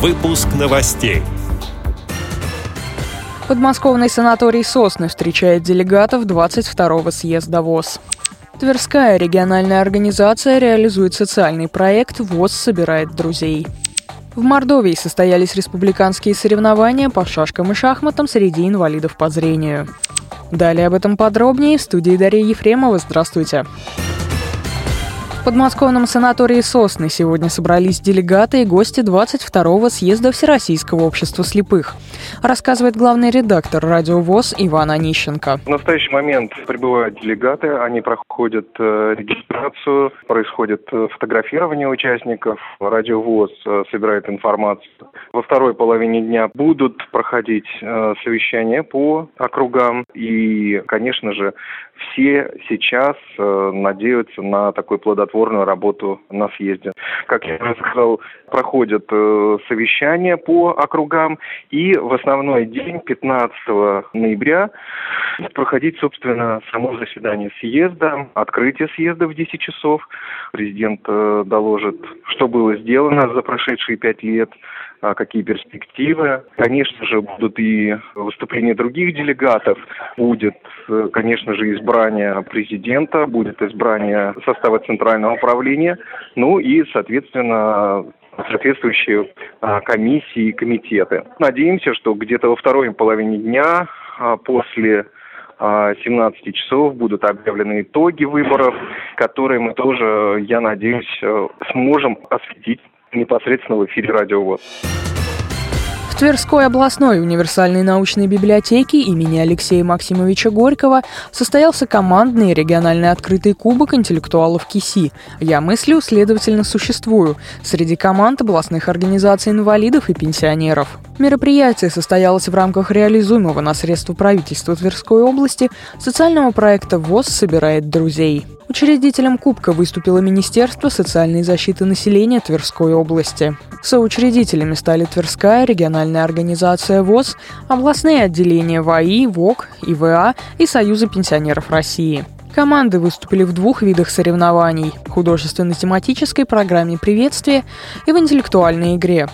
Выпуск новостей. Подмосковный санаторий «Сосны» встречает делегатов 22-го съезда ВОЗ. Тверская региональная организация реализует социальный проект «ВОЗ собирает друзей». В Мордовии состоялись республиканские соревнования по шашкам и шахматам среди инвалидов по зрению. Далее об этом подробнее в студии Дарья Ефремова. Здравствуйте. Здравствуйте. В подмосковном санатории «Сосны» сегодня собрались делегаты и гости 22-го съезда Всероссийского общества слепых. Рассказывает главный редактор «Радио ВОЗ» Иван Онищенко. В настоящий момент прибывают делегаты, они проходят э, регистрацию, происходит э, фотографирование участников, «Радио ВОЗ» э, собирает информацию. Во второй половине дня будут проходить совещания по округам и, конечно же, все сейчас надеются на плодотворный плодотворную работу на съезде. Как я уже сказал, проходят э, совещания по округам, и в основной день, 15 ноября, проходить, собственно, само заседание съезда, открытие съезда в 10 часов. Президент э, доложит, что было сделано за прошедшие пять лет, а какие перспективы. Конечно же, будут и выступления других делегатов, будет, э, конечно же, избрание президента, будет избрание состава Центрального управления, ну и, соответственно, соответствующие а, комиссии и комитеты. Надеемся, что где-то во второй половине дня а, после 17 а, часов будут объявлены итоги выборов, которые мы тоже, я надеюсь, э, сможем осветить непосредственно в эфире «Радио ВОЗ». Тверской областной универсальной научной библиотеке имени Алексея Максимовича Горького состоялся командный региональный открытый кубок интеллектуалов КИСИ «Я мыслю, следовательно, существую» среди команд областных организаций инвалидов и пенсионеров. Мероприятие состоялось в рамках реализуемого на средства правительства Тверской области социального проекта ВОЗ собирает друзей. Учредителем Кубка выступило Министерство социальной защиты населения Тверской области. Соучредителями стали Тверская региональная организация ВОЗ, областные отделения ВАИ, ВОК, ИВА и Союза пенсионеров России. Команды выступили в двух видах соревнований – художественно-тематической программе приветствия и в интеллектуальной игре.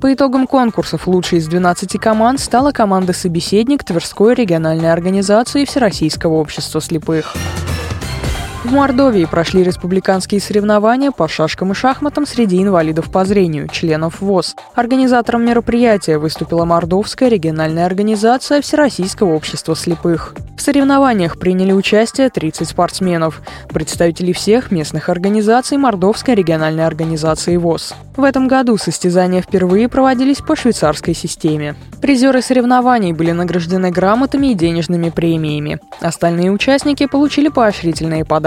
По итогам конкурсов лучшей из 12 команд стала команда «Собеседник» Тверской региональной организации Всероссийского общества слепых. В Мордовии прошли республиканские соревнования по шашкам и шахматам среди инвалидов по зрению, членов ВОЗ. Организатором мероприятия выступила Мордовская региональная организация Всероссийского общества слепых. В соревнованиях приняли участие 30 спортсменов, представители всех местных организаций Мордовской региональной организации ВОЗ. В этом году состязания впервые проводились по швейцарской системе. Призеры соревнований были награждены грамотами и денежными премиями. Остальные участники получили поощрительные